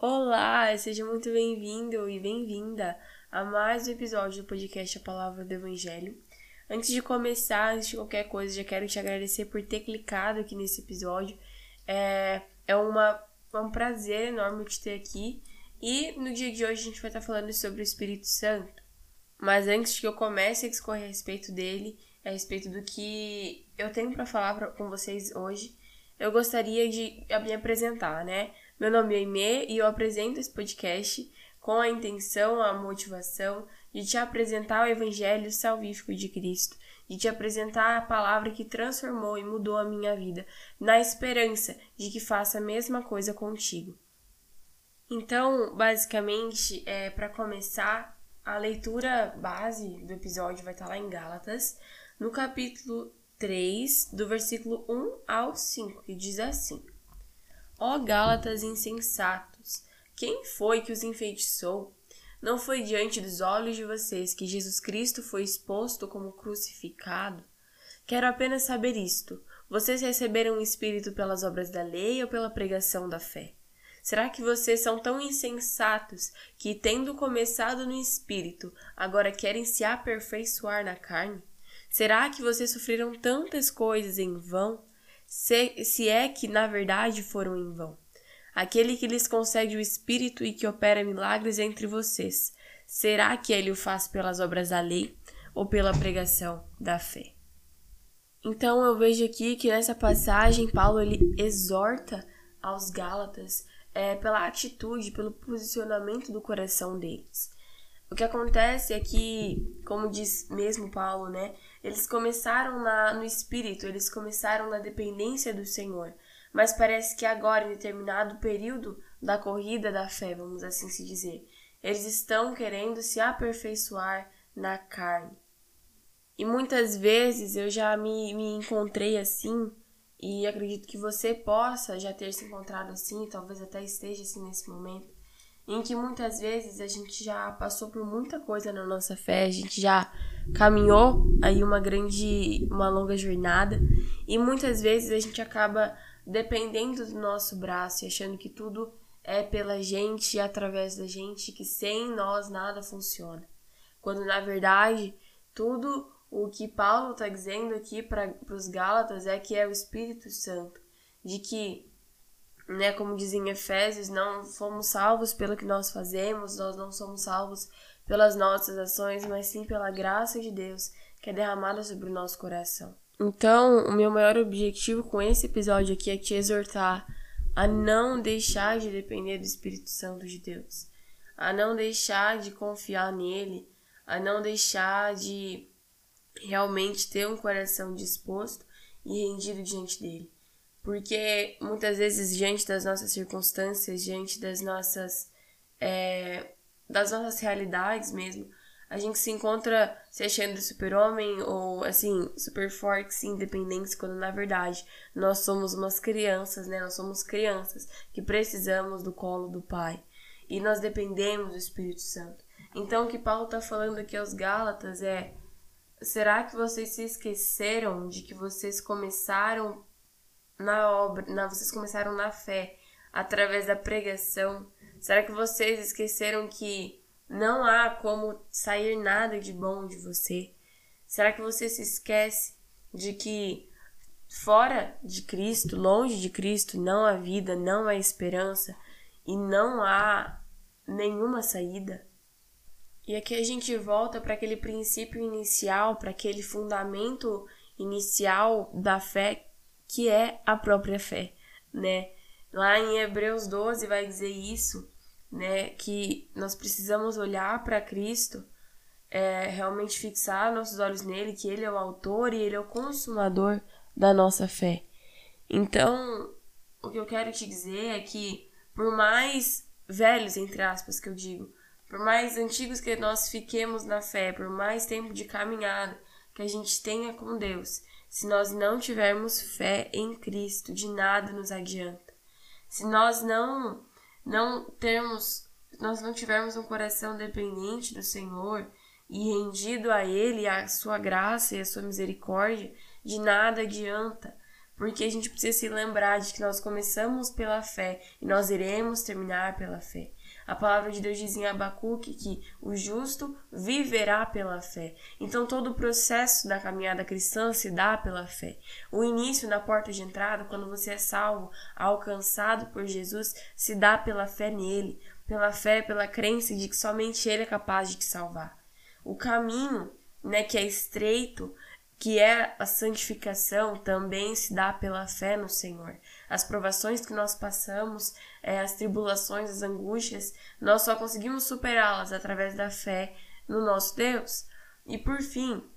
Olá, seja muito bem-vindo e bem-vinda a mais um episódio do podcast A Palavra do Evangelho. Antes de começar, antes de qualquer coisa, já quero te agradecer por ter clicado aqui nesse episódio. É, é, uma, é um prazer enorme te ter aqui. E no dia de hoje a gente vai estar falando sobre o Espírito Santo. Mas antes que eu comece a discorrer a respeito dele, a respeito do que eu tenho para falar pra, com vocês hoje, eu gostaria de me apresentar, né? Meu nome é Aimee e eu apresento esse podcast com a intenção, a motivação de te apresentar o Evangelho salvífico de Cristo, de te apresentar a palavra que transformou e mudou a minha vida, na esperança de que faça a mesma coisa contigo. Então, basicamente, é, para começar, a leitura base do episódio vai estar lá em Gálatas, no capítulo 3, do versículo 1 ao 5, que diz assim: Ó Gálatas insensatos, quem foi que os enfeitiçou? Não foi diante dos olhos de vocês que Jesus Cristo foi exposto como crucificado? Quero apenas saber isto: vocês receberam o Espírito pelas obras da lei ou pela pregação da fé? Será que vocês são tão insensatos que, tendo começado no Espírito, agora querem se aperfeiçoar na carne? Será que vocês sofreram tantas coisas em vão? Se, se é que na verdade foram em vão. Aquele que lhes concede o Espírito e que opera milagres entre vocês, será que ele o faz pelas obras da lei ou pela pregação da fé? Então eu vejo aqui que nessa passagem Paulo ele exorta aos Gálatas é, pela atitude, pelo posicionamento do coração deles. O que acontece é que, como diz mesmo Paulo, né, eles começaram na, no espírito, eles começaram na dependência do Senhor. Mas parece que agora, em determinado período da corrida da fé, vamos assim se dizer, eles estão querendo se aperfeiçoar na carne. E muitas vezes eu já me, me encontrei assim, e acredito que você possa já ter se encontrado assim, talvez até esteja assim nesse momento, em que muitas vezes a gente já passou por muita coisa na nossa fé, a gente já caminhou aí uma grande, uma longa jornada e muitas vezes a gente acaba dependendo do nosso braço e achando que tudo é pela gente e através da gente, que sem nós nada funciona. Quando na verdade tudo o que Paulo está dizendo aqui para os Gálatas é que é o Espírito Santo, de que, né, como dizem Efésios, não fomos salvos pelo que nós fazemos, nós não somos salvos pelas nossas ações, mas sim pela graça de Deus que é derramada sobre o nosso coração. Então, o meu maior objetivo com esse episódio aqui é te exortar a não deixar de depender do Espírito Santo de Deus, a não deixar de confiar nele, a não deixar de realmente ter um coração disposto e rendido diante dele. Porque muitas vezes, diante das nossas circunstâncias, diante das nossas é, das nossas realidades mesmo. A gente se encontra se achando super-homem ou, assim, super fortes independentes, quando na verdade nós somos umas crianças, né? Nós somos crianças que precisamos do colo do Pai e nós dependemos do Espírito Santo. Então, o que Paulo está falando aqui aos Gálatas é: será que vocês se esqueceram de que vocês começaram na obra, na, vocês começaram na fé através da pregação? Será que vocês esqueceram que não há como sair nada de bom de você? Será que você se esquece de que fora de Cristo, longe de Cristo, não há vida, não há esperança e não há nenhuma saída? E aqui a gente volta para aquele princípio inicial, para aquele fundamento inicial da fé, que é a própria fé, né? Lá em Hebreus 12 vai dizer isso, né? Que nós precisamos olhar para Cristo, é, realmente fixar nossos olhos nele, que ele é o autor e ele é o consumador da nossa fé. Então, o que eu quero te dizer é que, por mais velhos, entre aspas, que eu digo, por mais antigos que nós fiquemos na fé, por mais tempo de caminhada que a gente tenha com Deus, se nós não tivermos fé em Cristo, de nada nos adianta. Se nós não não termos nós não tivermos um coração dependente do Senhor e rendido a ele, a sua graça e a sua misericórdia, de nada adianta, porque a gente precisa se lembrar de que nós começamos pela fé e nós iremos terminar pela fé. A palavra de Deus diz em Abacuque que o justo viverá pela fé. Então todo o processo da caminhada cristã se dá pela fé. O início na porta de entrada, quando você é salvo, alcançado por Jesus, se dá pela fé nele, pela fé, pela crença de que somente ele é capaz de te salvar. O caminho, né, que é estreito, que é a santificação, também se dá pela fé no Senhor. As provações que nós passamos, é, as tribulações, as angústias, nós só conseguimos superá-las através da fé no nosso Deus. E por fim,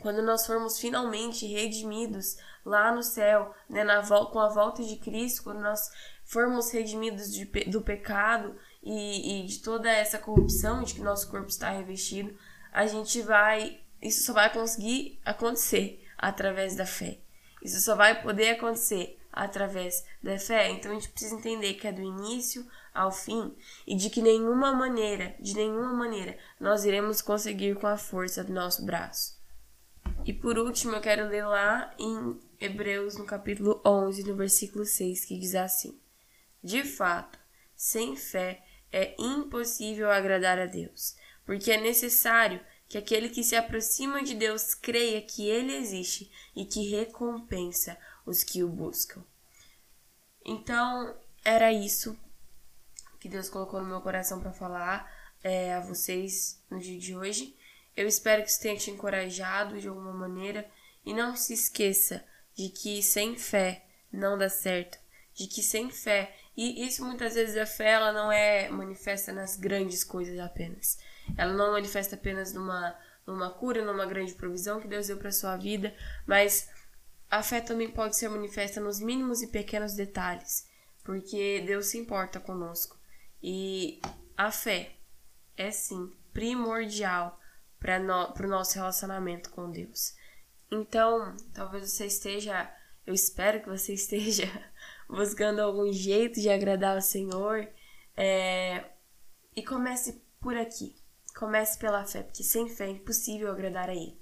quando nós formos finalmente redimidos lá no céu, né, na com a volta de Cristo, quando nós formos redimidos de, do pecado e, e de toda essa corrupção de que nosso corpo está revestido, a gente vai isso só vai conseguir acontecer através da fé. Isso só vai poder acontecer através da fé. Então a gente precisa entender que é do início ao fim e de que nenhuma maneira, de nenhuma maneira, nós iremos conseguir com a força do nosso braço. E por último, eu quero ler lá em Hebreus, no capítulo 11, no versículo 6, que diz assim: De fato, sem fé é impossível agradar a Deus, porque é necessário que aquele que se aproxima de Deus creia que ele existe e que recompensa os que o buscam. Então, era isso que Deus colocou no meu coração para falar é, a vocês no dia de hoje. Eu espero que isso tenha te encorajado de alguma maneira e não se esqueça de que sem fé não dá certo, de que sem fé e isso muitas vezes a fé ela não é manifesta nas grandes coisas apenas. Ela não manifesta apenas numa, numa cura, numa grande provisão que Deus deu para sua vida, mas a fé também pode ser manifesta nos mínimos e pequenos detalhes, porque Deus se importa conosco. E a fé é sim primordial para no, o nosso relacionamento com Deus. Então, talvez você esteja, eu espero que você esteja buscando algum jeito de agradar ao Senhor. É, e comece por aqui. Comece pela fé, porque sem fé é impossível agradar a Ele.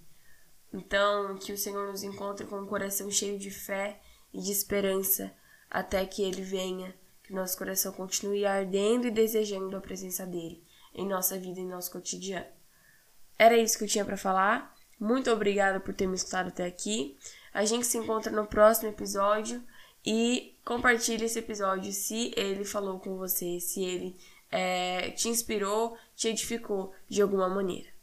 Então, que o Senhor nos encontre com um coração cheio de fé e de esperança até que Ele venha, que nosso coração continue ardendo e desejando a presença dEle em nossa vida e nosso cotidiano. Era isso que eu tinha para falar. Muito obrigada por ter me escutado até aqui. A gente se encontra no próximo episódio e compartilhe esse episódio se ele falou com você, se ele é, te inspirou, te edificou de alguma maneira.